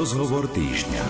Rozhovor týždňa.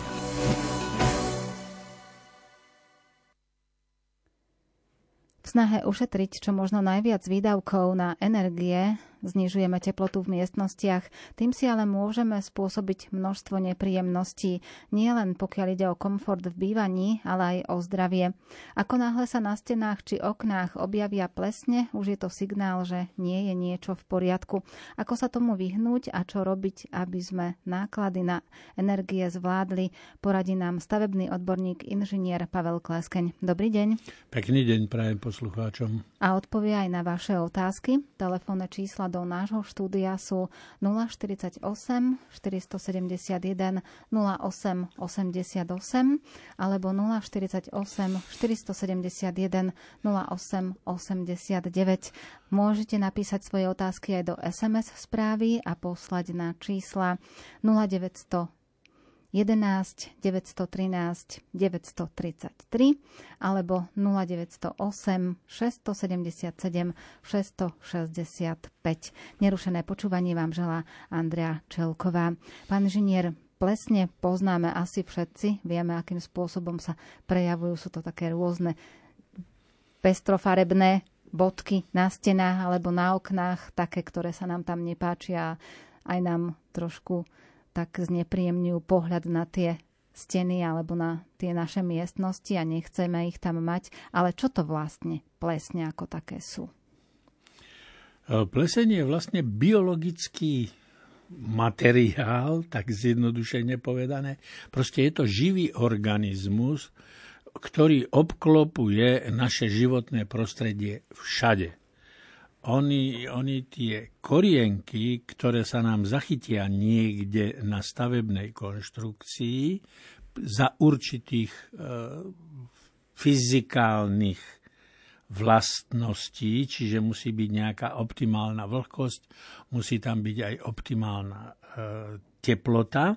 V snahe ušetriť čo možno najviac výdavkov na energie znižujeme teplotu v miestnostiach, tým si ale môžeme spôsobiť množstvo nepríjemností, nielen pokiaľ ide o komfort v bývaní, ale aj o zdravie. Ako náhle sa na stenách či oknách objavia plesne, už je to signál, že nie je niečo v poriadku. Ako sa tomu vyhnúť a čo robiť, aby sme náklady na energie zvládli, poradí nám stavebný odborník inžinier Pavel Kleskeň. Dobrý deň. Pekný deň prajem poslucháčom. A odpovie aj na vaše otázky. Telefónne čísla do nášho štúdia sú 048 471 08 88 alebo 048 471 08 89. Môžete napísať svoje otázky aj do SMS správy a poslať na čísla 0900 11 913 933 alebo 0908 677 665. Nerušené počúvanie vám želá Andrea Čelková. Pán žinier, plesne poznáme asi všetci, vieme, akým spôsobom sa prejavujú. Sú to také rôzne pestrofarebné bodky na stenách alebo na oknách, také, ktoré sa nám tam nepáčia aj nám trošku tak znepríjemňujú pohľad na tie steny alebo na tie naše miestnosti a nechceme ich tam mať. Ale čo to vlastne plesne ako také sú? E, pleseň je vlastne biologický materiál, tak zjednodušene povedané. Proste je to živý organizmus, ktorý obklopuje naše životné prostredie všade oni, oni tie korienky, ktoré sa nám zachytia niekde na stavebnej konštrukcii, za určitých e, fyzikálnych vlastností, čiže musí byť nejaká optimálna vlhkosť, musí tam byť aj optimálna e, teplota,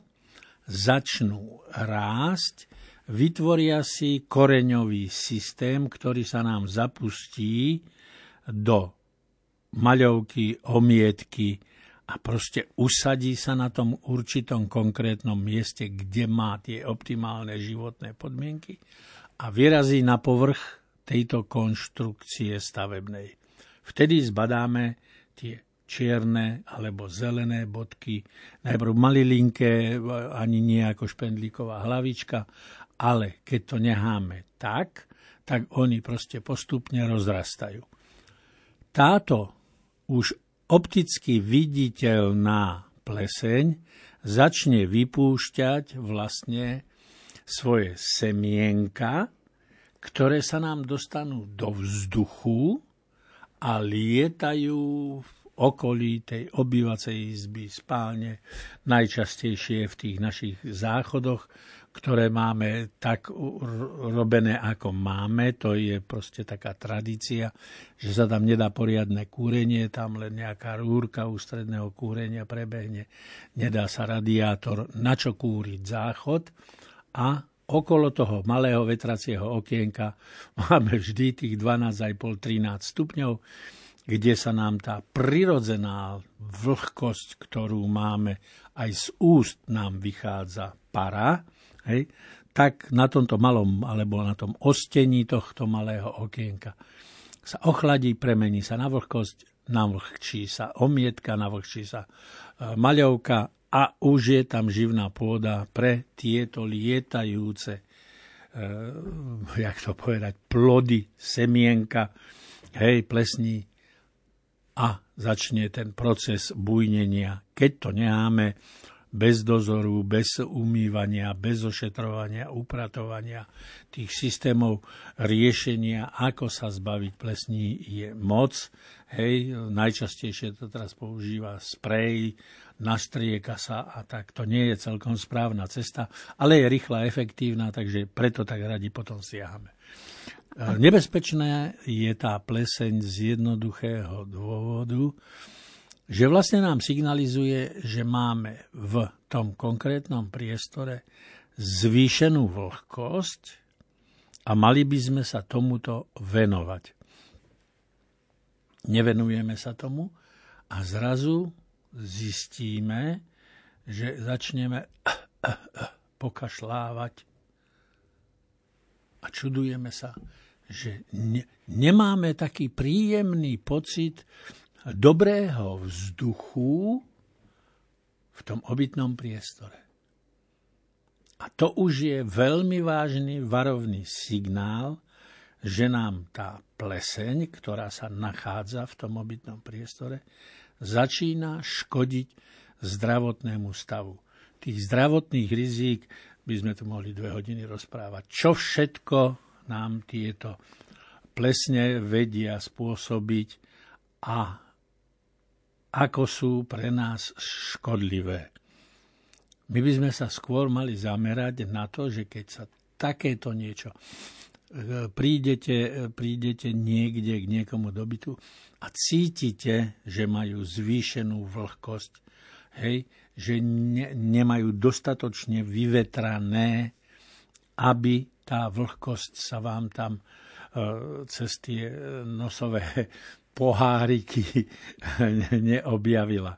začnú rásť, vytvoria si koreňový systém, ktorý sa nám zapustí do maľovky, omietky a proste usadí sa na tom určitom konkrétnom mieste, kde má tie optimálne životné podmienky a vyrazí na povrch tejto konštrukcie stavebnej. Vtedy zbadáme tie čierne alebo zelené bodky, najprv malilinké, ani nie ako špendlíková hlavička, ale keď to necháme tak, tak oni proste postupne rozrastajú. Táto už opticky viditeľná pleseň začne vypúšťať vlastne svoje semienka, ktoré sa nám dostanú do vzduchu a lietajú v okolí tej obývacej izby, spálne, najčastejšie v tých našich záchodoch, ktoré máme tak robené, ako máme. To je proste taká tradícia, že sa tam nedá poriadne kúrenie, tam len nejaká rúrka ústredného kúrenia prebehne, nedá sa radiátor na čo kúriť záchod. A okolo toho malého vetracieho okienka máme vždy tých 12,5-13 stupňov, kde sa nám tá prirodzená vlhkosť, ktorú máme, aj z úst nám vychádza para, hej, tak na tomto malom, alebo na tom ostení tohto malého okienka sa ochladí, premení sa na vlhkosť, navlhčí sa omietka, navlhčí sa e, maľovka a už je tam živná pôda pre tieto lietajúce, e, jak to povedať, plody, semienka, hej, plesní a začne ten proces bujnenia. Keď to necháme bez dozoru, bez umývania, bez ošetrovania, upratovania tých systémov riešenia, ako sa zbaviť plesní, je moc. Hej, najčastejšie to teraz používa sprej, nastrieka sa a tak. To nie je celkom správna cesta, ale je rýchla, efektívna, takže preto tak radi potom siahame. Nebezpečné je tá pleseň z jednoduchého dôvodu, že vlastne nám signalizuje, že máme v tom konkrétnom priestore zvýšenú vlhkosť a mali by sme sa tomuto venovať. Nevenujeme sa tomu a zrazu zistíme, že začneme pokašlávať. A čudujeme sa, že ne, nemáme taký príjemný pocit dobrého vzduchu v tom obytnom priestore. A to už je veľmi vážny varovný signál, že nám tá pleseň, ktorá sa nachádza v tom obytnom priestore, začína škodiť zdravotnému stavu. Tých zdravotných rizík by sme tu mohli dve hodiny rozprávať. Čo všetko nám tieto plesne vedia spôsobiť a ako sú pre nás škodlivé. My by sme sa skôr mali zamerať na to, že keď sa takéto niečo e, prídete, prídete niekde k niekomu dobytu a cítite, že majú zvýšenú vlhkosť, hej, že ne, nemajú dostatočne vyvetrané, aby tá vlhkosť sa vám tam e, cez tie nosové poháriky neobjavila.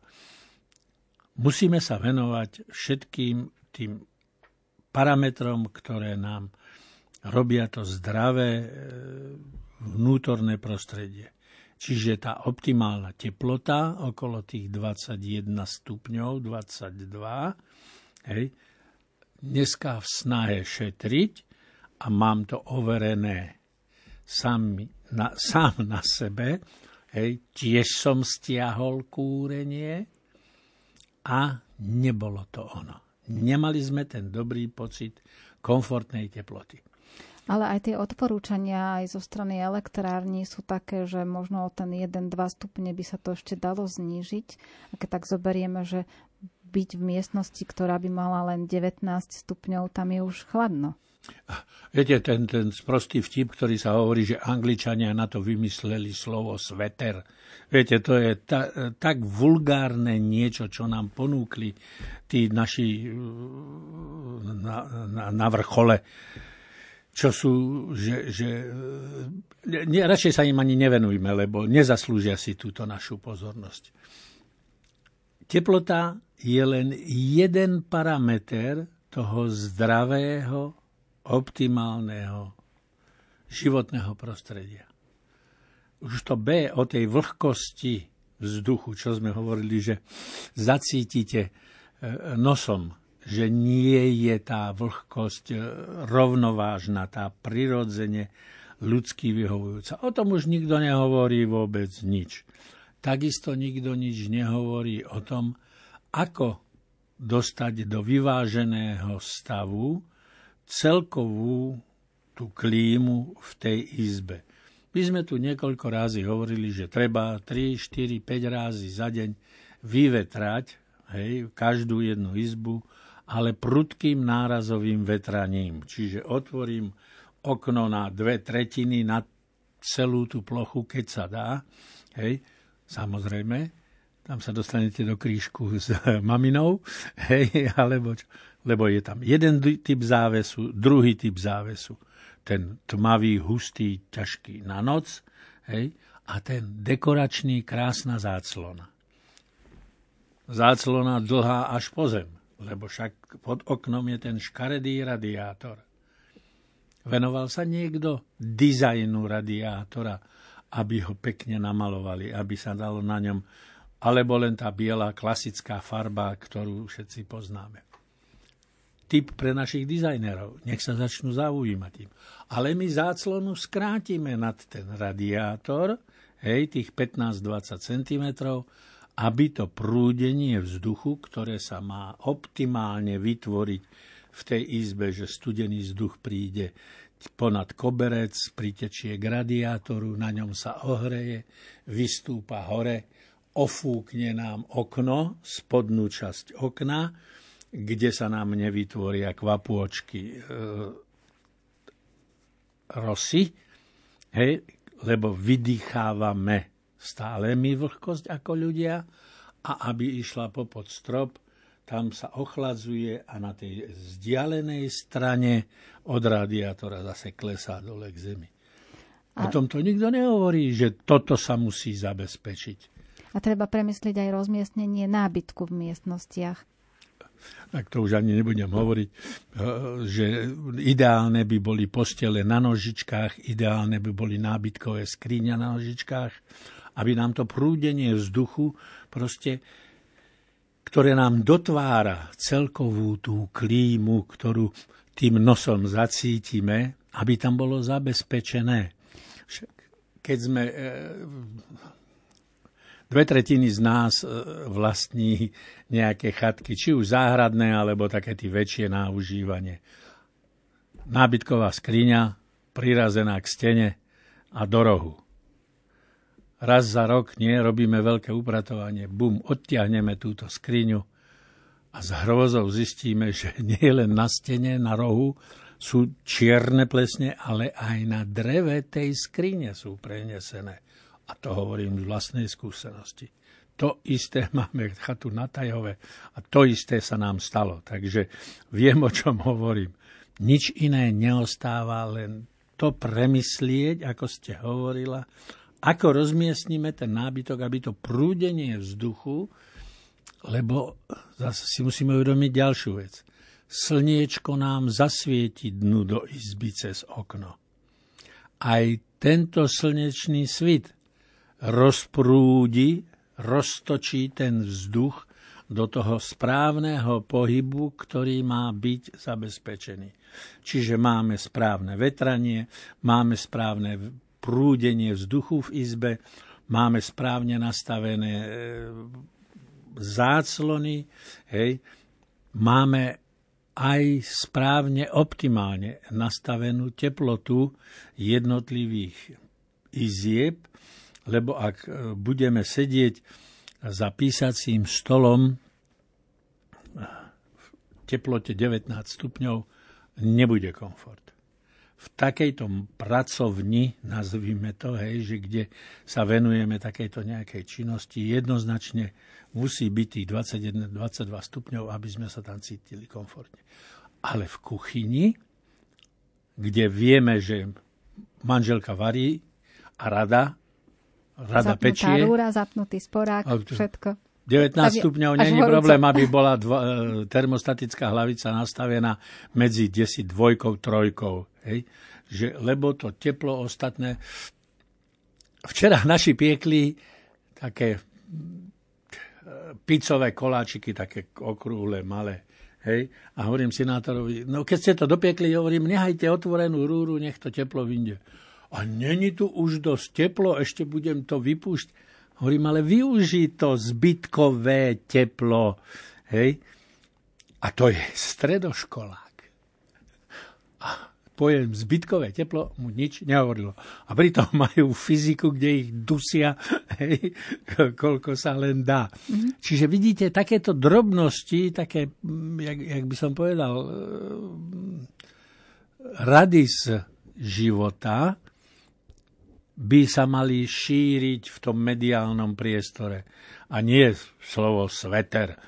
Musíme sa venovať všetkým tým parametrom, ktoré nám robia to zdravé e, vnútorné prostredie. Čiže tá optimálna teplota okolo tých 21 stupňov, 22, hej, dneska v snahe šetriť a mám to overené sám na, sám na sebe, hej, tiež som stiahol kúrenie a nebolo to ono. Nemali sme ten dobrý pocit komfortnej teploty. Ale aj tie odporúčania aj zo strany elektrární sú také, že možno o ten 1-2 stupne by sa to ešte dalo znížiť. A keď tak zoberieme, že byť v miestnosti, ktorá by mala len 19 stupňov, tam je už chladno. Viete, ten, ten sprostý vtip, ktorý sa hovorí, že Angličania na to vymysleli slovo sveter. Viete, to je ta, tak vulgárne niečo, čo nám ponúkli tí naši na, na, na vrchole čo sú, že, že ne, radšej sa im ani nevenujme, lebo nezaslúžia si túto našu pozornosť. Teplota je len jeden parameter toho zdravého, optimálneho životného prostredia. Už to B o tej vlhkosti vzduchu, čo sme hovorili, že zacítite e, nosom že nie je tá vlhkosť e, rovnovážna, tá prirodzene ľudský vyhovujúca. O tom už nikto nehovorí vôbec nič. Takisto nikto nič nehovorí o tom, ako dostať do vyváženého stavu celkovú tú klímu v tej izbe. My sme tu niekoľko rázy hovorili, že treba 3, 4, 5 rázy za deň vyvetrať hej, každú jednu izbu, ale prudkým nárazovým vetraním. Čiže otvorím okno na dve tretiny, na celú tú plochu, keď sa dá. Hej, samozrejme, tam sa dostanete do krížku s maminou, hej, alebo čo? Lebo je tam jeden typ závesu, druhý typ závesu. Ten tmavý, hustý, ťažký na noc, hej, a ten dekoračný, krásna záclona. Záclona dlhá až po zem lebo však pod oknom je ten škaredý radiátor. Venoval sa niekto dizajnu radiátora, aby ho pekne namalovali, aby sa dalo na ňom, alebo len tá biela klasická farba, ktorú všetci poznáme. Typ pre našich dizajnerov. Nech sa začnú zaujímať tým. Ale my záclonu skrátime nad ten radiátor, hej, tých 15-20 cm, aby to prúdenie vzduchu, ktoré sa má optimálne vytvoriť v tej izbe, že studený vzduch príde ponad koberec, pritečie k radiátoru, na ňom sa ohreje, vystúpa hore, ofúkne nám okno, spodnú časť okna, kde sa nám nevytvoria kvapôčky e, rosy, hej, lebo vydýchávame stále my vlhkosť ako ľudia a aby išla popod strop, tam sa ochladzuje a na tej vzdialenej strane od radiátora zase klesá dole k zemi. A... O tom to nikto nehovorí, že toto sa musí zabezpečiť. A treba premyslieť aj rozmiestnenie nábytku v miestnostiach. Tak to už ani nebudem hovoriť, eh, že ideálne by boli postele na nožičkách, ideálne by boli nábytkové skriňa na nožičkách, aby nám to prúdenie vzduchu proste ktoré nám dotvára celkovú tú klímu, ktorú tým nosom zacítime, aby tam bolo zabezpečené. Keď sme eh, dve tretiny z nás e, vlastní nejaké chatky, či už záhradné, alebo také tie väčšie na užívanie. Nábytková skriňa, prirazená k stene a do rohu. Raz za rok nie, robíme veľké upratovanie, bum, odtiahneme túto skriňu a s hrozou zistíme, že nie len na stene, na rohu sú čierne plesne, ale aj na dreve tej skrine sú prenesené. A to hovorím z vlastnej skúsenosti. To isté máme chatu na Tajove a to isté sa nám stalo. Takže viem, o čom hovorím. Nič iné neostáva, len to premyslieť, ako ste hovorila, ako rozmiestnime ten nábytok, aby to prúdenie vzduchu, lebo zase si musíme uvedomiť ďalšiu vec. Slniečko nám zasvieti dnu do izby cez okno. Aj tento slnečný svit rozprúdi, roztočí ten vzduch do toho správneho pohybu, ktorý má byť zabezpečený. Čiže máme správne vetranie, máme správne prúdenie vzduchu v izbe, máme správne nastavené e, záclony, hej, máme aj správne, optimálne nastavenú teplotu jednotlivých izieb, lebo ak e, budeme sedieť za písacím stolom v teplote 19 stupňov, nebude komfort. V takejto pracovni, nazvime to, hej, že kde sa venujeme takejto nejakej činnosti, jednoznačne musí byť tých 21-22 stupňov, aby sme sa tam cítili komfortne. Ale v kuchyni, kde vieme, že manželka varí a rada rada Zapnutá pečie. rúra, zapnutý sporák, všetko. 19 Aby, stupňov není problém, aby bola dvo, e, termostatická hlavica nastavená medzi 10 dvojkou, trojkou. Hej? Že, lebo to teplo ostatné... Včera naši piekli také e, picové koláčiky, také okrúhle, malé. Hej? A hovorím senátorovi, no keď ste to dopiekli, hovorím, nehajte otvorenú rúru, nech to teplo vyjde a není tu už dosť teplo, ešte budem to vypúšť. Hovorím, ale využij to zbytkové teplo. Hej? A to je stredoškolák. A pojem zbytkové teplo mu nič nehovorilo. A pritom majú fyziku, kde ich dusia, hej, koľko sa len dá. Mm-hmm. Čiže vidíte, takéto drobnosti, také, jak, jak by som povedal, rady z života, by sa mali šíriť v tom mediálnom priestore. A nie slovo sveter.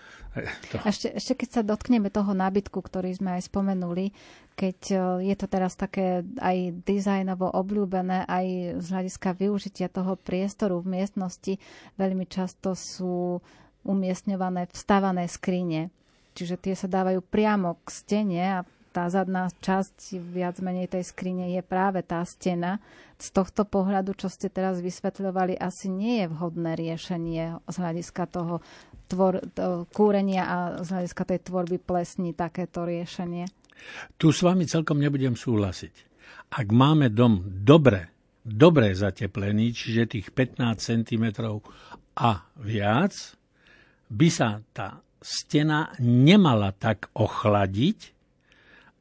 To. Ešte, ešte keď sa dotkneme toho nábytku, ktorý sme aj spomenuli, keď e, je to teraz také aj dizajnovo obľúbené, aj z hľadiska využitia toho priestoru v miestnosti, veľmi často sú umiestňované vstavané skrine. Čiže tie sa dávajú priamo k stene a tá zadná časť viac menej tej skrine je práve tá stena. Z tohto pohľadu, čo ste teraz vysvetľovali, asi nie je vhodné riešenie z hľadiska toho tvor, to, kúrenia a z hľadiska tej tvorby plesní takéto riešenie. Tu s vami celkom nebudem súhlasiť. Ak máme dom dobre, dobre zateplený, čiže tých 15 cm a viac, by sa tá stena nemala tak ochladiť,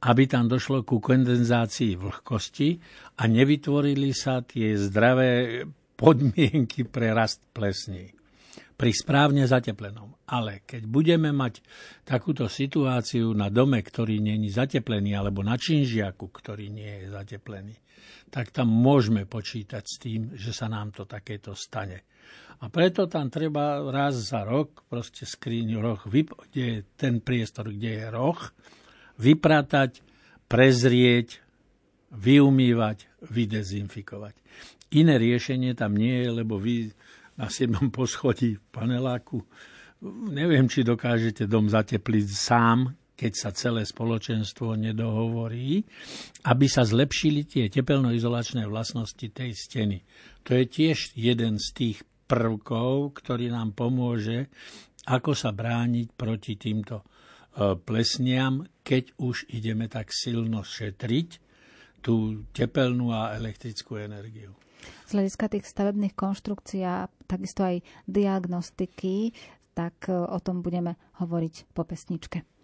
aby tam došlo ku kondenzácii vlhkosti a nevytvorili sa tie zdravé podmienky pre rast plesní pri správne zateplenom. Ale keď budeme mať takúto situáciu na dome, ktorý je zateplený, alebo na činžiaku, ktorý nie je zateplený, tak tam môžeme počítať s tým, že sa nám to takéto stane. A preto tam treba raz za rok proste skriň roh, kde je ten priestor, kde je roh, vypratať, prezrieť, vyumývať, vydezinfikovať. Iné riešenie tam nie je, lebo vy na 7. poschodí paneláku neviem, či dokážete dom zatepliť sám, keď sa celé spoločenstvo nedohovorí, aby sa zlepšili tie tepelnoizolačné vlastnosti tej steny. To je tiež jeden z tých prvkov, ktorý nám pomôže, ako sa brániť proti týmto plesniam, keď už ideme tak silno šetriť tú tepelnú a elektrickú energiu. Z hľadiska tých stavebných konštrukcií a takisto aj diagnostiky, tak e, o tom budeme hovoriť po pesničke.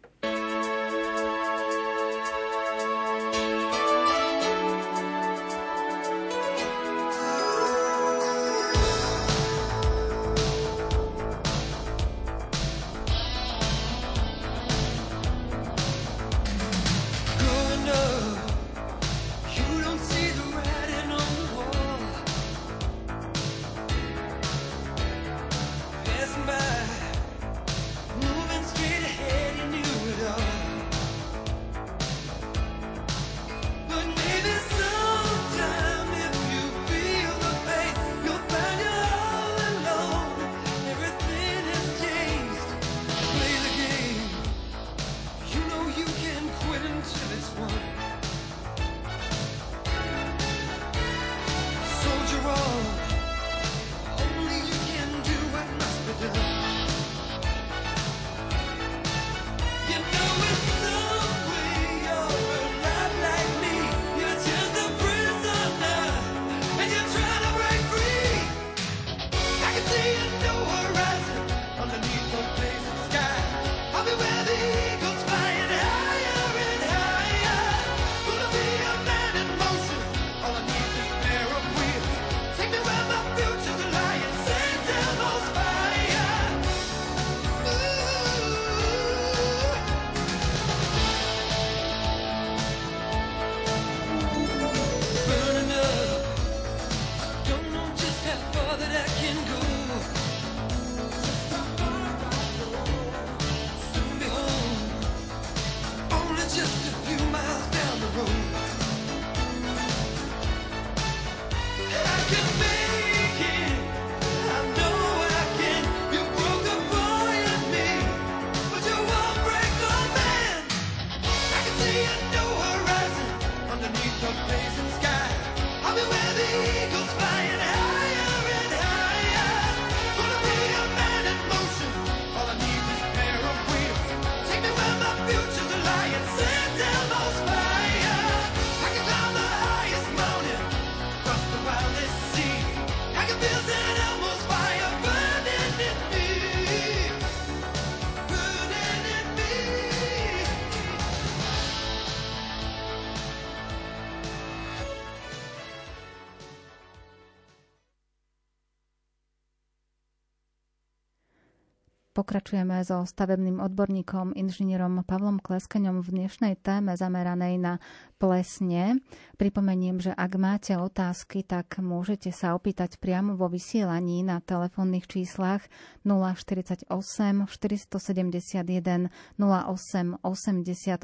Pokračujeme so stavebným odborníkom, inžinierom Pavlom Kleskeňom v dnešnej téme zameranej na plesne. Pripomeniem, že ak máte otázky, tak môžete sa opýtať priamo vo vysielaní na telefónnych číslach 048 471 08 88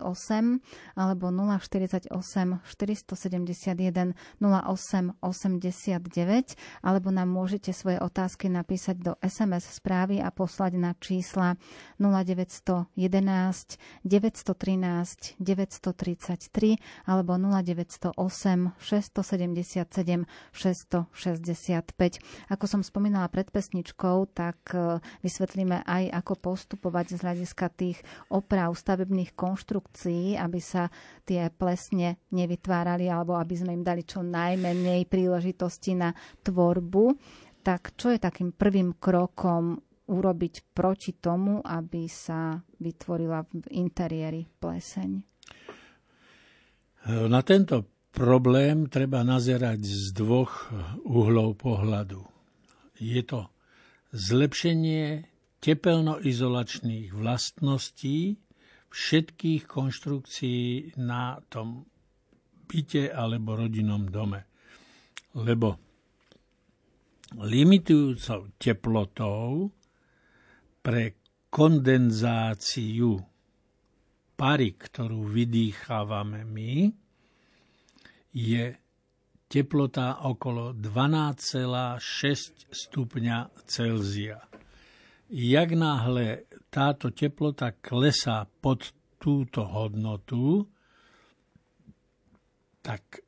alebo 048 471 08 89 alebo nám môžete svoje otázky napísať do SMS správy a poslať na čísla 0911 913 933 alebo 0908 677 665. Ako som spomínala pred pesničkou, tak e, vysvetlíme aj, ako postupovať z hľadiska tých oprav stavebných konštrukcií, aby sa tie plesne nevytvárali alebo aby sme im dali čo najmenej príležitosti na tvorbu. Tak čo je takým prvým krokom urobiť proti tomu, aby sa vytvorila v interiéri pleseň? Na tento problém treba nazerať z dvoch uhlov pohľadu. Je to zlepšenie tepelnoizolačných vlastností všetkých konštrukcií na tom byte alebo rodinnom dome. Lebo limitujúcou teplotou pre kondenzáciu pary, ktorú vydýchávame my, je teplota okolo 12,6 stupňa Celzia. jak náhle táto teplota klesá pod túto hodnotu, tak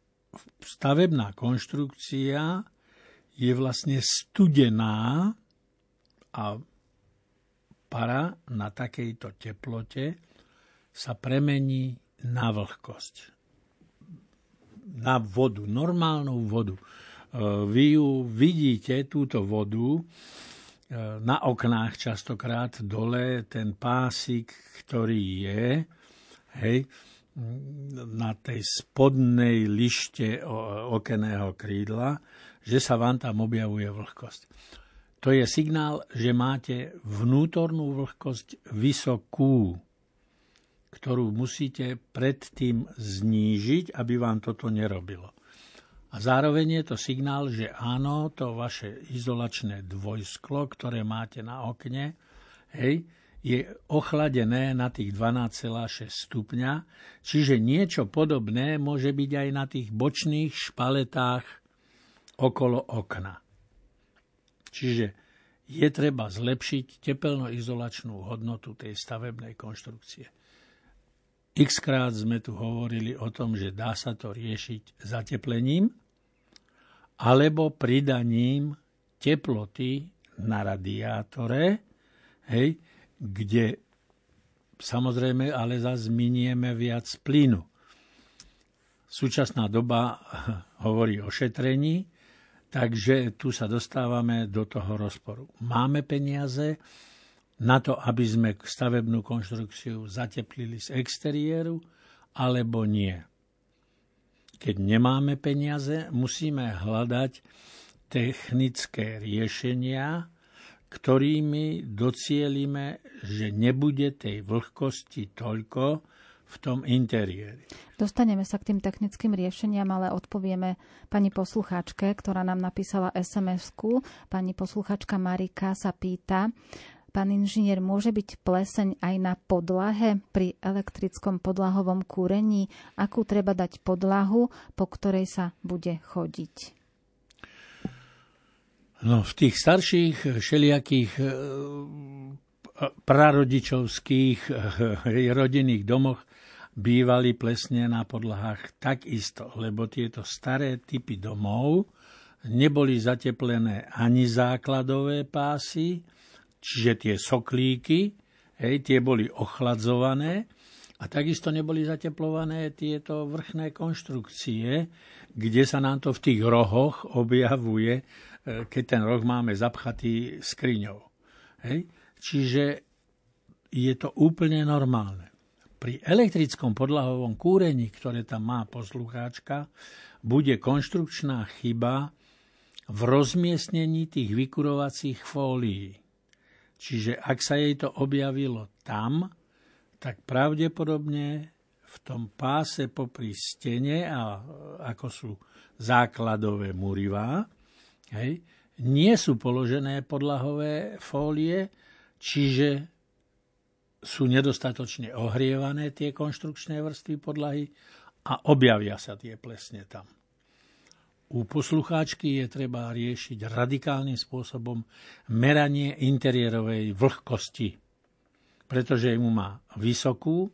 stavebná konštrukcia je vlastne studená a para na takejto teplote sa premení na vlhkosť. Na vodu, normálnu vodu. E, vy ju vidíte, túto vodu, e, na oknách častokrát dole, ten pásik, ktorý je, hej, na tej spodnej lište okeného krídla, že sa vám tam objavuje vlhkosť. To je signál, že máte vnútornú vlhkosť vysokú, ktorú musíte predtým znížiť, aby vám toto nerobilo. A zároveň je to signál, že áno, to vaše izolačné dvojsklo, ktoré máte na okne, hej, je ochladené na tých 12,6 stupňa, čiže niečo podobné môže byť aj na tých bočných špaletách okolo okna. Čiže je treba zlepšiť tepelnoizolačnú hodnotu tej stavebnej konštrukcie. X krát sme tu hovorili o tom, že dá sa to riešiť zateplením alebo pridaním teploty na radiátore, hej, kde samozrejme ale zase minieme viac plynu. Súčasná doba hovorí o šetrení, Takže tu sa dostávame do toho rozporu. Máme peniaze na to, aby sme stavebnú konštrukciu zateplili z exteriéru, alebo nie. Keď nemáme peniaze, musíme hľadať technické riešenia, ktorými docielime, že nebude tej vlhkosti toľko, v tom interiéri. Dostaneme sa k tým technickým riešeniam, ale odpovieme pani poslucháčke, ktorá nám napísala SMS-ku. Pani poslucháčka Marika sa pýta, Pán inžinier, môže byť pleseň aj na podlahe pri elektrickom podlahovom kúrení? Akú treba dať podlahu, po ktorej sa bude chodiť? No, v tých starších všelijakých e, prarodičovských e, rodinných domoch bývali plesne na podlahách takisto, lebo tieto staré typy domov neboli zateplené ani základové pásy, čiže tie soklíky, hej, tie boli ochladzované a takisto neboli zateplované tieto vrchné konštrukcie, kde sa nám to v tých rohoch objavuje, e, keď ten roh máme zapchatý skriňou. Hej. Čiže je to úplne normálne. Pri elektrickom podlahovom kúrení, ktoré tam má poslucháčka, bude konštrukčná chyba v rozmiestnení tých vykurovacích fólií. Čiže ak sa jej to objavilo tam, tak pravdepodobne v tom páse popri stene, a ako sú základové murivá, hej, nie sú položené podlahové fólie, čiže sú nedostatočne ohrievané tie konštrukčné vrstvy podlahy a objavia sa tie plesne tam. U poslucháčky je treba riešiť radikálnym spôsobom meranie interiérovej vlhkosti, pretože mu má vysokú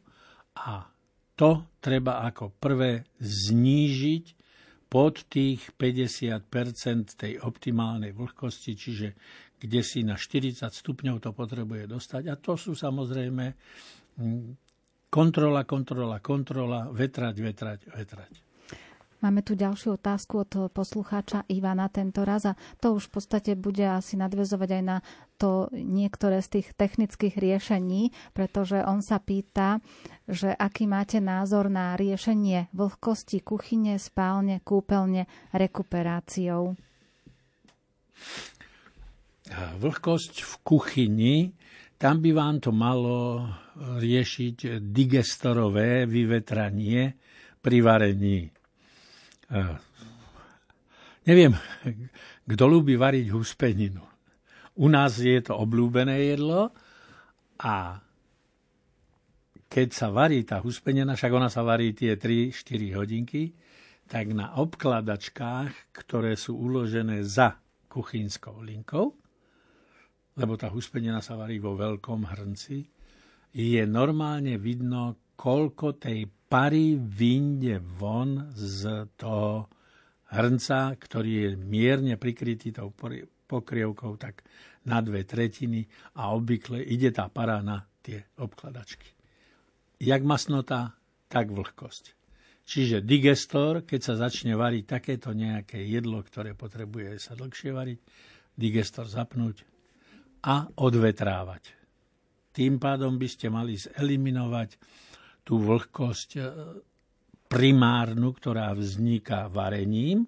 a to treba ako prvé znížiť pod tých 50% tej optimálnej vlhkosti, čiže kde si na 40 stupňov to potrebuje dostať. A to sú samozrejme mm, kontrola, kontrola, kontrola, vetrať, vetrať, vetrať. Máme tu ďalšiu otázku od poslucháča Ivana tento raz a to už v podstate bude asi nadvezovať aj na to niektoré z tých technických riešení, pretože on sa pýta, že aký máte názor na riešenie vlhkosti kuchyne, spálne, kúpeľne rekuperáciou. Vlhkosť v kuchyni, tam by vám to malo riešiť digestorové vyvetranie pri varení. Neviem, kto ľúbi variť huspeninu. U nás je to obľúbené jedlo a keď sa varí tá huspenina, však ona sa varí tie 3-4 hodinky, tak na obkladačkách, ktoré sú uložené za kuchynskou linkou, lebo tá huspenina sa varí vo veľkom hrnci, je normálne vidno, koľko tej pary vyjde von z toho hrnca, ktorý je mierne prikrytý tou pokrievkou tak na dve tretiny a obvykle ide tá para na tie obkladačky. Jak masnota, tak vlhkosť. Čiže digestor, keď sa začne variť takéto nejaké jedlo, ktoré potrebuje sa dlhšie variť, digestor zapnúť a odvetrávať. Tým pádom by ste mali zeliminovať tú vlhkosť e, primárnu, ktorá vzniká varením.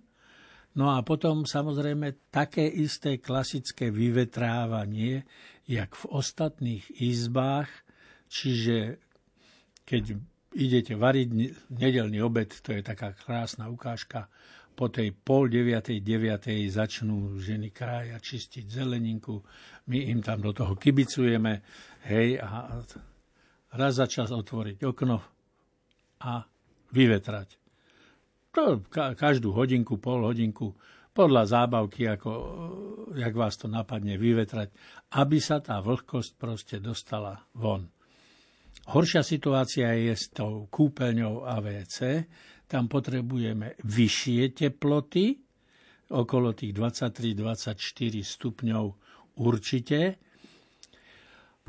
No a potom samozrejme také isté klasické vyvetrávanie, jak v ostatných izbách, čiže keď idete variť nedelný obed, to je taká krásna ukážka, po tej pol deviatej, deviatej začnú ženy krája čistiť zeleninku, my im tam do toho kibicujeme, hej, a raz za čas otvoriť okno a vyvetrať. To každú hodinku, pol hodinku, podľa zábavky, ako, jak vás to napadne, vyvetrať, aby sa tá vlhkosť proste dostala von. Horšia situácia je s tou kúpeľňou AVC. Tam potrebujeme vyššie teploty, okolo tých 23-24 stupňov určite,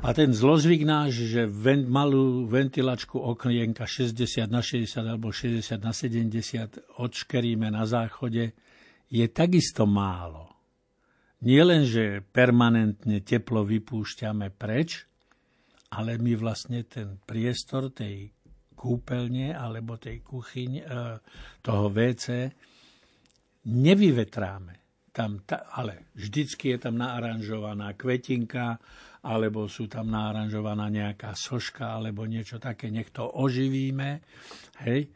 a ten zlozvyk náš, že ven, malú ventilačku oknienka 60 na 60 alebo 60 na 70 odškeríme na záchode, je takisto málo. Nie len, že permanentne teplo vypúšťame preč, ale my vlastne ten priestor tej kúpeľne alebo tej kuchyň, e, toho WC nevyvetráme. Tam, ta, ale vždycky je tam naaranžovaná kvetinka, alebo sú tam náranžovaná nejaká soška, alebo niečo také, nech to oživíme. Hej.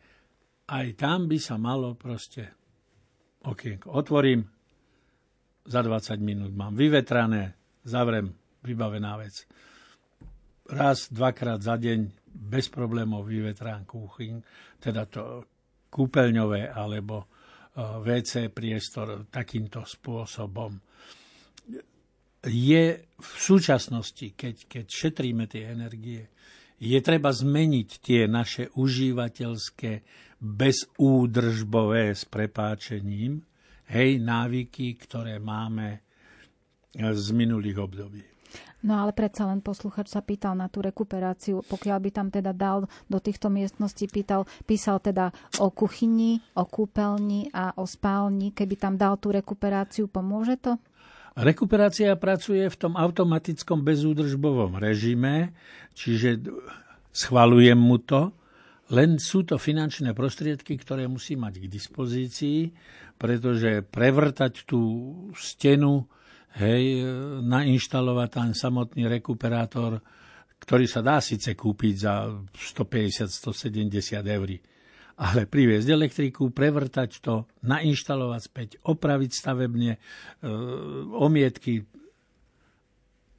Aj tam by sa malo proste okienko otvorím, za 20 minút mám vyvetrané, zavrem, vybavená vec. Raz, dvakrát za deň bez problémov vyvetrám kuchyň, teda to kúpeľňové alebo eh, WC priestor takýmto spôsobom je v súčasnosti, keď, keď šetríme tie energie, je treba zmeniť tie naše užívateľské bezúdržbové s prepáčením, hej, návyky, ktoré máme z minulých období. No ale predsa len posluchač sa pýtal na tú rekuperáciu, pokiaľ by tam teda dal do týchto miestností, pýtal, písal teda o kuchyni, o kúpeľni a o spálni, keby tam dal tú rekuperáciu, pomôže to? Rekuperácia pracuje v tom automatickom bezúdržbovom režime, čiže schvalujem mu to, len sú to finančné prostriedky, ktoré musí mať k dispozícii, pretože prevrtať tú stenu, hej, nainštalovať tam samotný rekuperátor, ktorý sa dá síce kúpiť za 150-170 eur ale priviesť elektriku, prevrtať to, nainštalovať späť, opraviť stavebne, e, omietky.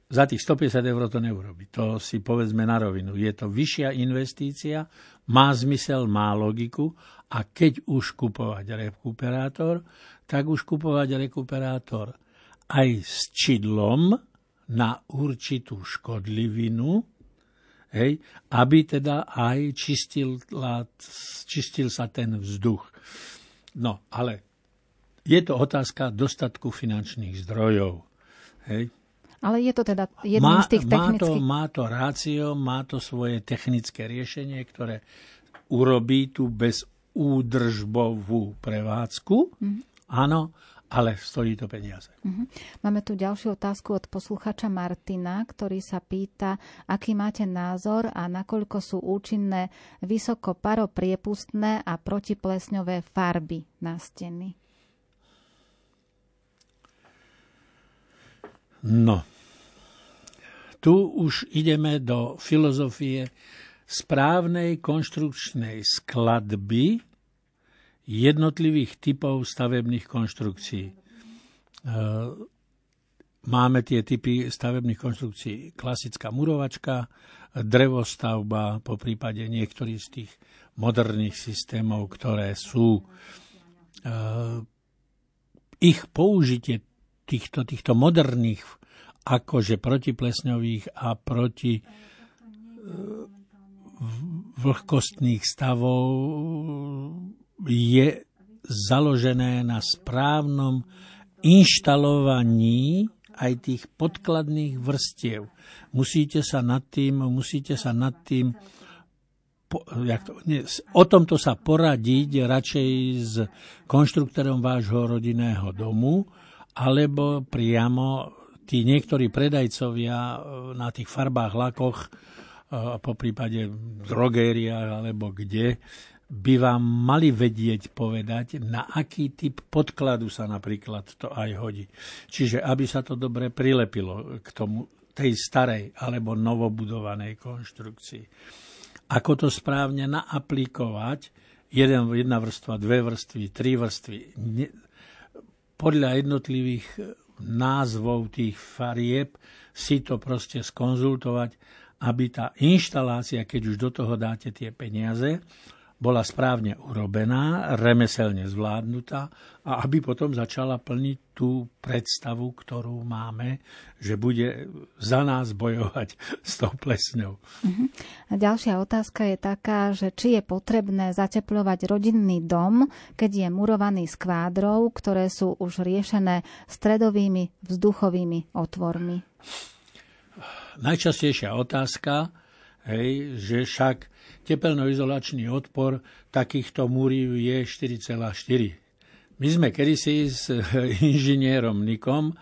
Za tých 150 eur to neurobi. To si povedzme na rovinu. Je to vyššia investícia, má zmysel, má logiku a keď už kupovať rekuperátor, tak už kupovať rekuperátor aj s čidlom na určitú škodlivinu, hej, aby teda aj čistil, čistil sa ten vzduch. No, ale je to otázka dostatku finančných zdrojov. Hej. Ale je to teda jedným má, z tých technických... Má to, má to rácio, má to svoje technické riešenie, ktoré urobí tú bezúdržbovú prevádzku. Mm. Áno, ale stojí to peniaze. Uh-huh. Máme tu ďalšiu otázku od posluchača Martina, ktorý sa pýta, aký máte názor a nakoľko sú účinné vysoko paropriepustné a protiplesňové farby na steny. No, tu už ideme do filozofie správnej konštrukčnej skladby jednotlivých typov stavebných konštrukcií. E, máme tie typy stavebných konštrukcií. Klasická murovačka, drevostavba, po prípade niektorých z tých moderných systémov, ktoré sú. E, ich použitie týchto, týchto moderných akože protiplesňových a proti e, vlhkostných stavov je založené na správnom inštalovaní aj tých podkladných vrstiev. Musíte sa nad tým, musíte sa nad tým po, jak to, nie, o tomto sa poradiť radšej s konštruktorom vášho rodinného domu, alebo priamo tí niektorí predajcovia na tých farbách, lakoch, po prípade drogériách alebo kde, by vám mali vedieť povedať, na aký typ podkladu sa napríklad to aj hodí. Čiže aby sa to dobre prilepilo k tomu, tej starej alebo novobudovanej konštrukcii. Ako to správne naaplikovať, jeden, jedna vrstva, dve vrstvy, tri vrstvy, ne, podľa jednotlivých názvov tých farieb si to proste skonzultovať, aby tá inštalácia, keď už do toho dáte tie peniaze, bola správne urobená, remeselne zvládnutá a aby potom začala plniť tú predstavu, ktorú máme, že bude za nás bojovať s tou plesňou. Uh-huh. A ďalšia otázka je taká, že či je potrebné zateplovať rodinný dom, keď je murovaný z kvádrov, ktoré sú už riešené stredovými vzduchovými otvormi. Najčastejšia otázka, hej, že však tepelnoizolačný odpor takýchto múriv je 4,4. My sme kedysi s inžinierom Nikom,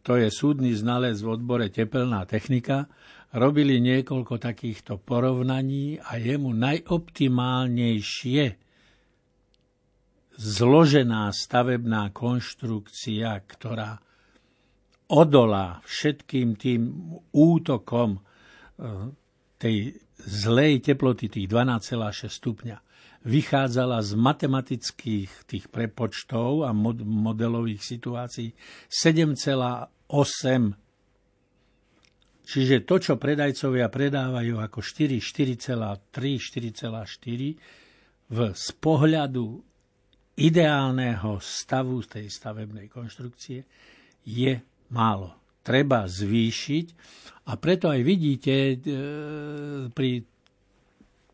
to je súdny znalec v odbore tepelná technika, robili niekoľko takýchto porovnaní a jemu najoptimálnejšie zložená stavebná konštrukcia, ktorá odolá všetkým tým útokom eh, tej zlej teploty, tých 12,6 stupňa, vychádzala z matematických tých prepočtov a mod- modelových situácií 7,8. Čiže to, čo predajcovia predávajú ako 4, 4,3, 4,4 v, z pohľadu ideálneho stavu tej stavebnej konštrukcie je málo. Treba zvýšiť a preto aj vidíte e, pri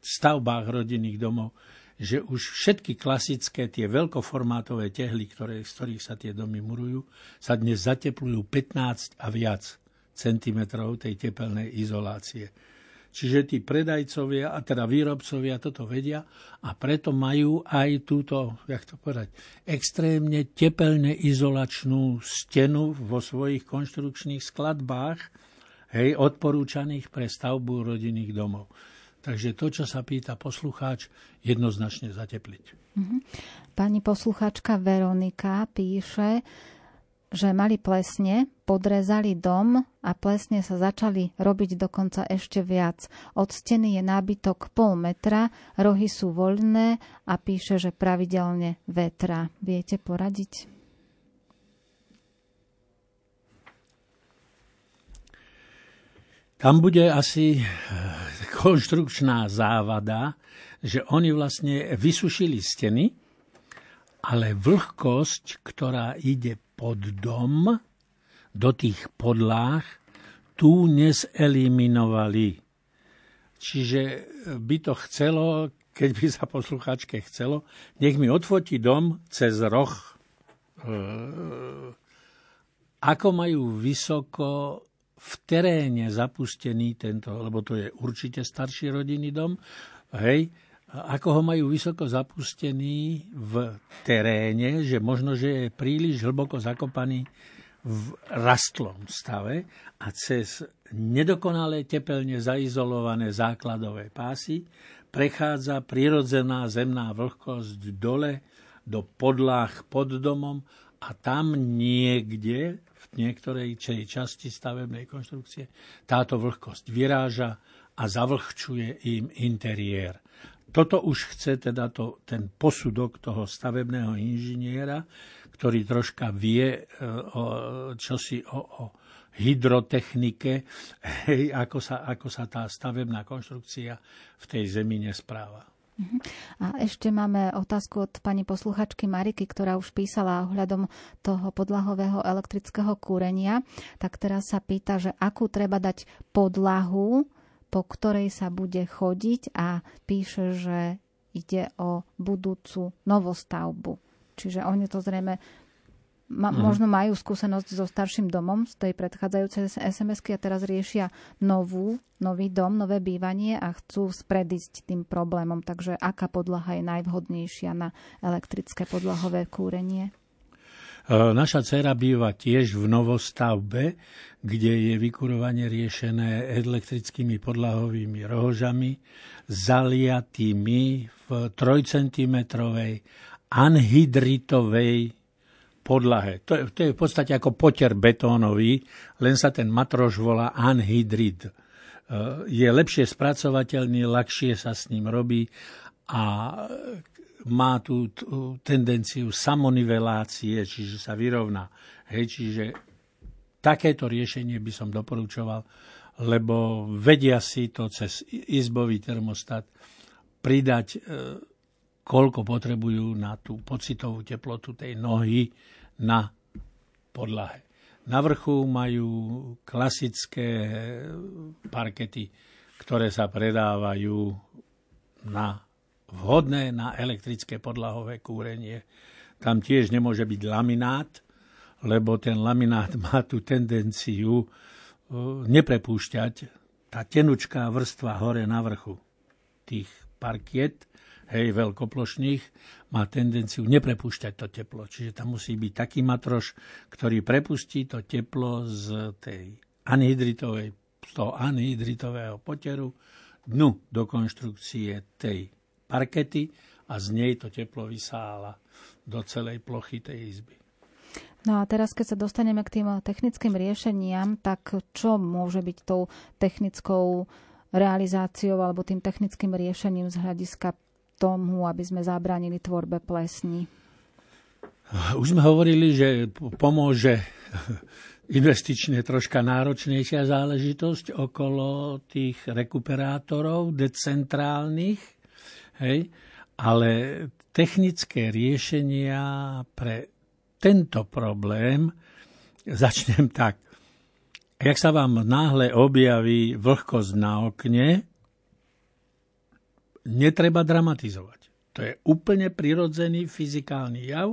stavbách rodinných domov, že už všetky klasické, tie veľkoformátové tehly, ktoré, z ktorých sa tie domy murujú, sa dnes zateplujú 15 a viac centimetrov tej tepelnej izolácie. Čiže tí predajcovia, a teda výrobcovia toto vedia a preto majú aj túto, jak to povedať, extrémne tepelne izolačnú stenu vo svojich konštrukčných skladbách, hej, odporúčaných pre stavbu rodinných domov. Takže to, čo sa pýta poslucháč, jednoznačne zatepliť. Mhm. Pani poslucháčka Veronika píše, že mali plesne, podrezali dom a plesne sa začali robiť dokonca ešte viac. Od steny je nábytok pol metra, rohy sú voľné a píše, že pravidelne vetra. Viete poradiť? Tam bude asi eh, konštrukčná závada, že oni vlastne vysušili steny, ale vlhkosť, ktorá ide pod dom, do tých podlách, tu neseliminovali. Čiže by to chcelo, keď by sa poslucháčke chcelo, nech mi odfotí dom cez roh. E, ako majú vysoko v teréne zapustený tento, lebo to je určite starší rodinný dom, hej, ako ho majú vysoko zapustený v teréne, že možno, že je príliš hlboko zakopaný v rastlom stave a cez nedokonale tepelne zaizolované základové pásy prechádza prirodzená zemná vlhkosť dole do podlách pod domom a tam niekde v niektorej časti stavebnej konštrukcie táto vlhkosť vyráža a zavlhčuje im interiér. Toto už chce teda to, ten posudok toho stavebného inžiniera, ktorý troška vie e, o, čosi o, o hydrotechnike, hej, ako, sa, ako sa tá stavebná konštrukcia v tej zemi nespráva. Mhm. A ešte máme otázku od pani posluchačky Mariky, ktorá už písala ohľadom toho podlahového elektrického kúrenia. Tak teraz sa pýta, že akú treba dať podlahu, po ktorej sa bude chodiť a píše, že ide o budúcu novostavbu. Čiže oni to zrejme ma, mm. možno majú skúsenosť so starším domom z tej predchádzajúcej SMS-ky a teraz riešia novú, nový dom, nové bývanie a chcú spredísť tým problémom. Takže aká podlaha je najvhodnejšia na elektrické podlahové kúrenie? E, naša dcera býva tiež v novostavbe, kde je vykurovanie riešené elektrickými podlahovými rohožami, zaliatými v 3 cm anhydritovej podlahe. To je, to je v podstate ako poter betónový, len sa ten matroš volá anhydrid. E, je lepšie spracovateľný, ľahšie sa s ním robí a má tú, tendenciu samonivelácie, čiže sa vyrovná. Hej, čiže takéto riešenie by som doporučoval, lebo vedia si to cez izbový termostat pridať e, koľko potrebujú na tú pocitovú teplotu tej nohy na podlahe. Na vrchu majú klasické parkety, ktoré sa predávajú na vhodné na elektrické podlahové kúrenie. Tam tiež nemôže byť laminát, lebo ten laminát má tú tendenciu uh, neprepúšťať tá tenučká vrstva hore na vrchu tých parkiet hej, veľkoplošných, má tendenciu neprepúšťať to teplo. Čiže tam musí byť taký matroš, ktorý prepustí to teplo z tej anhydritovej, z toho anhydritového poteru dnu do konštrukcie tej parkety a z nej to teplo vysála do celej plochy tej izby. No a teraz, keď sa dostaneme k tým technickým riešeniam, tak čo môže byť tou technickou realizáciou alebo tým technickým riešením z hľadiska tomu, aby sme zabránili tvorbe plesní? Už sme hovorili, že pomôže investične troška náročnejšia záležitosť okolo tých rekuperátorov decentrálnych, hej? ale technické riešenia pre tento problém, začnem tak. Jak sa vám náhle objaví vlhkosť na okne, netreba dramatizovať. To je úplne prirodzený fyzikálny jav.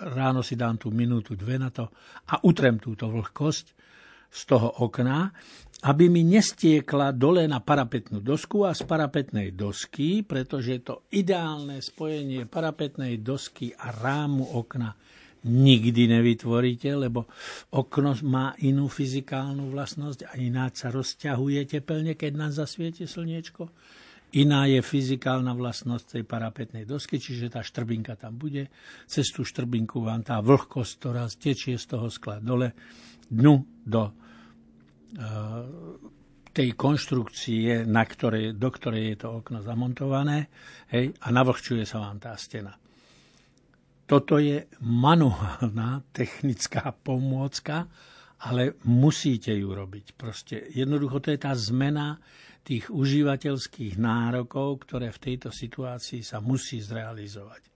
Ráno si dám tú minútu, dve na to a utrem túto vlhkosť z toho okna, aby mi nestiekla dole na parapetnú dosku a z parapetnej dosky, pretože to ideálne spojenie parapetnej dosky a rámu okna nikdy nevytvoríte, lebo okno má inú fyzikálnu vlastnosť a ináč sa rozťahuje tepelne, keď nás zasvieti slniečko. Iná je fyzikálna vlastnosť tej parapetnej dosky, čiže tá štrbinka tam bude. Cez tú štrbinku vám tá vlhkosť, ktorá tečie z toho skla dole, dnu do uh, tej konštrukcie, na ktorej, do ktorej je to okno zamontované hej, a navlhčuje sa vám tá stena. Toto je manuálna technická pomôcka, ale musíte ju robiť. Proste jednoducho to je tá zmena tých užívateľských nárokov, ktoré v tejto situácii sa musí zrealizovať.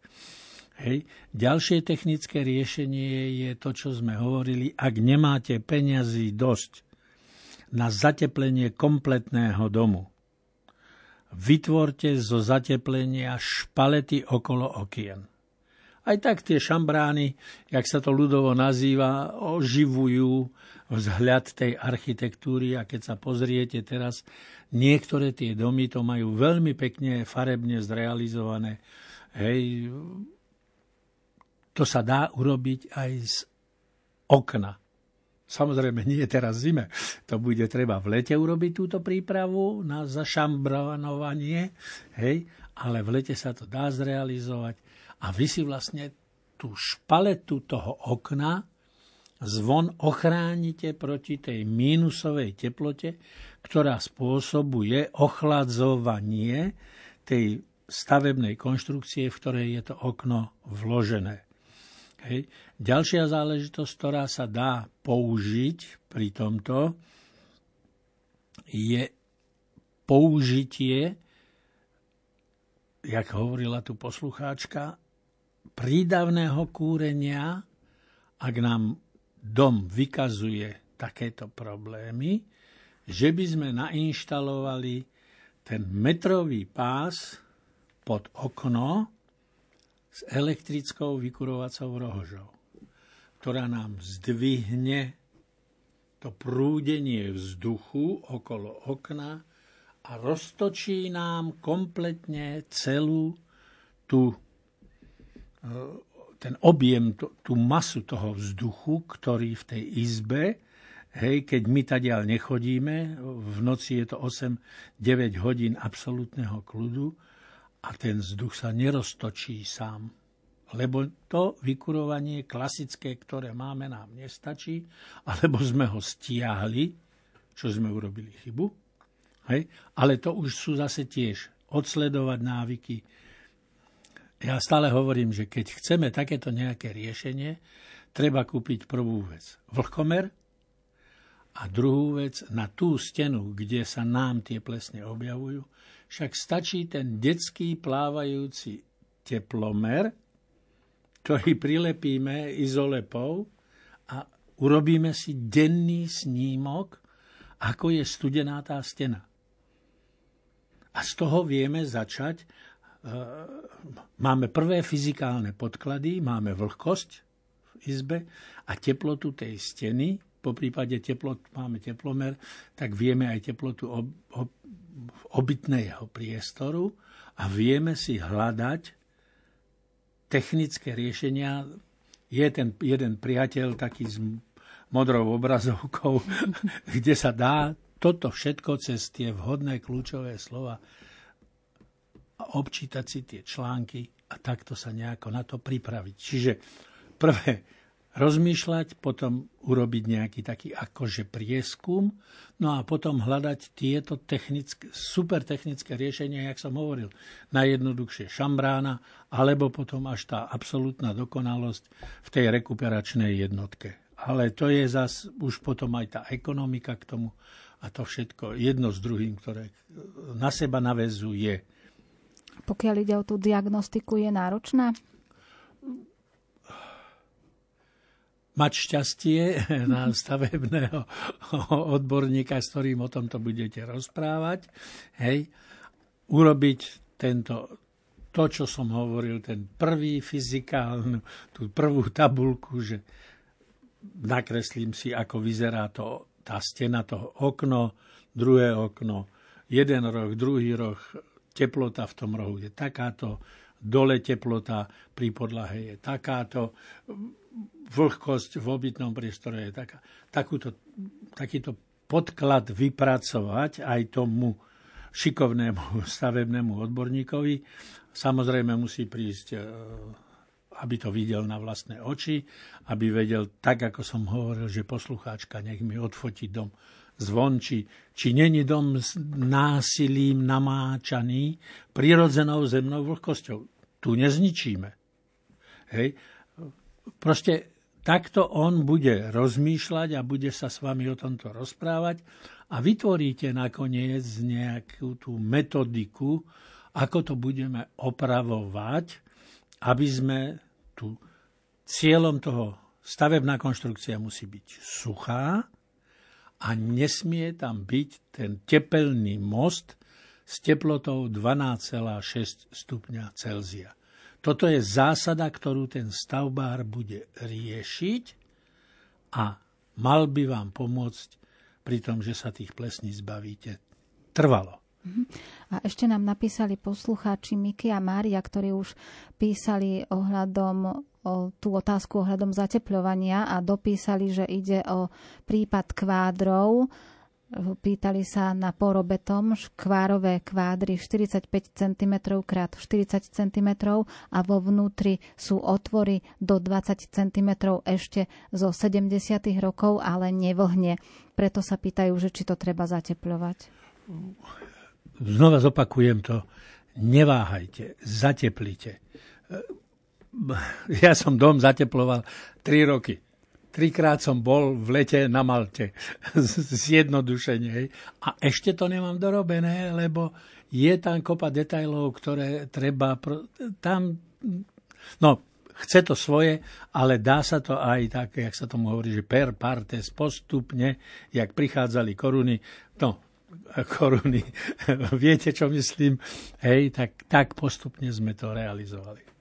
Hej. Ďalšie technické riešenie je to, čo sme hovorili. Ak nemáte peňazí dosť na zateplenie kompletného domu, vytvorte zo zateplenia špalety okolo okien. Aj tak tie šambrány, jak sa to ľudovo nazýva, oživujú vzhľad tej architektúry a keď sa pozriete teraz, niektoré tie domy to majú veľmi pekne farebne zrealizované. Hej, to sa dá urobiť aj z okna. Samozrejme, nie teraz zime. To bude treba v lete urobiť túto prípravu na zašambranovanie, hej, ale v lete sa to dá zrealizovať a vy si vlastne tú špaletu toho okna zvon ochránite proti tej mínusovej teplote, ktorá spôsobuje ochladzovanie tej stavebnej konštrukcie, v ktorej je to okno vložené. Hej. Ďalšia záležitosť, ktorá sa dá použiť pri tomto, je použitie jak hovorila tu poslucháčka, prídavného kúrenia, ak nám dom vykazuje takéto problémy, že by sme nainštalovali ten metrový pás pod okno s elektrickou vykurovacou rohožou, ktorá nám zdvihne to prúdenie vzduchu okolo okna a roztočí nám kompletne celú tú, e, ten objem, tú masu toho vzduchu, ktorý v tej izbe, hej, keď my tadiaľ nechodíme, v noci je to 8-9 hodín absolútneho kľudu a ten vzduch sa neroztočí sám lebo to vykurovanie klasické, ktoré máme, nám nestačí, alebo sme ho stiahli, čo sme urobili chybu. Hej? Ale to už sú zase tiež odsledovať návyky. Ja stále hovorím, že keď chceme takéto nejaké riešenie, treba kúpiť prvú vec vlhkomer a druhú vec na tú stenu, kde sa nám tie plesne objavujú, však stačí ten detský plávajúci teplomer, ktorý prilepíme izolepou a urobíme si denný snímok, ako je studená tá stena. A z toho vieme začať. E, máme prvé fyzikálne podklady, máme vlhkosť v izbe a teplotu tej steny, po prípade teplot, máme teplomer, tak vieme aj teplotu ob, ob, obytného priestoru a vieme si hľadať technické riešenia. Je ten jeden priateľ taký s modrou obrazovkou, kde sa dá toto všetko cez tie vhodné kľúčové slova občítať si tie články a takto sa nejako na to pripraviť. Čiže prvé, rozmýšľať, potom urobiť nejaký taký akože prieskum, no a potom hľadať tieto technické, super technické riešenia, jak som hovoril, najjednoduchšie šambrána, alebo potom až tá absolútna dokonalosť v tej rekuperačnej jednotke. Ale to je zas už potom aj tá ekonomika k tomu a to všetko jedno s druhým, ktoré na seba navezuje. Pokiaľ ide o tú diagnostiku, je náročná? Mať šťastie na stavebného odborníka, s ktorým o tomto budete rozprávať. Hej. Urobiť tento, to, čo som hovoril, ten prvý fyzikálnu, tú prvú tabulku, že nakreslím si, ako vyzerá to, tá stena, to okno, druhé okno, jeden roh, druhý roh, teplota v tom rohu je takáto, dole teplota pri podlahe je takáto, vlhkosť v obytnom priestore je taká. Takúto, takýto podklad vypracovať aj tomu šikovnému stavebnému odborníkovi. Samozrejme musí prísť, e, aby to videl na vlastné oči, aby vedel, tak ako som hovoril, že poslucháčka nech mi odfotí dom zvon, či, či není dom s násilím namáčaný prirodzenou zemnou vlhkosťou. Tu nezničíme. Hej proste takto on bude rozmýšľať a bude sa s vami o tomto rozprávať a vytvoríte nakoniec nejakú tú metodiku, ako to budeme opravovať, aby sme tu cieľom toho stavebná konštrukcia musí byť suchá a nesmie tam byť ten tepelný most s teplotou 12,6 stupňa Celzia. Toto je zásada, ktorú ten stavbár bude riešiť a mal by vám pomôcť pri tom, že sa tých plesní zbavíte trvalo. Mhm. A ešte nám napísali poslucháči Miky a Mária, ktorí už písali ohľadom o tú otázku ohľadom zateplovania a dopísali, že ide o prípad kvádrov Pýtali sa na porobetom kvárové kvádry 45 cm krát 40 cm a vo vnútri sú otvory do 20 cm ešte zo 70. rokov, ale nevlhne. Preto sa pýtajú, že či to treba zateplovať. Znova zopakujem to. Neváhajte, zateplite. Ja som dom zateploval 3 roky trikrát som bol v lete na Malte. Zjednodušenie. A ešte to nemám dorobené, lebo je tam kopa detajlov, ktoré treba... Tam... No, chce to svoje, ale dá sa to aj tak, jak sa tomu hovorí, že per partes, postupne, jak prichádzali koruny, no, koruny, viete, čo myslím, hej, tak, tak postupne sme to realizovali.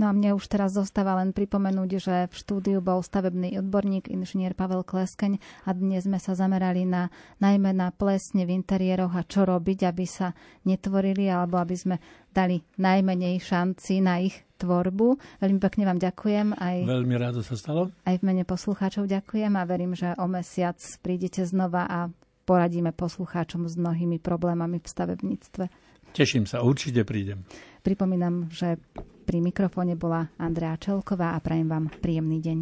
No a mne už teraz zostáva len pripomenúť, že v štúdiu bol stavebný odborník inžinier Pavel Kleskeň a dnes sme sa zamerali na, najmä na plesne v interiéroch a čo robiť, aby sa netvorili alebo aby sme dali najmenej šanci na ich tvorbu. Veľmi pekne vám ďakujem. Aj, Veľmi rádo sa stalo. Aj v mene poslucháčov ďakujem a verím, že o mesiac prídete znova a poradíme poslucháčom s mnohými problémami v stavebníctve. Teším sa, určite prídem. Pripomínam, že pri mikrofóne bola Andrea Čelková a prajem vám príjemný deň.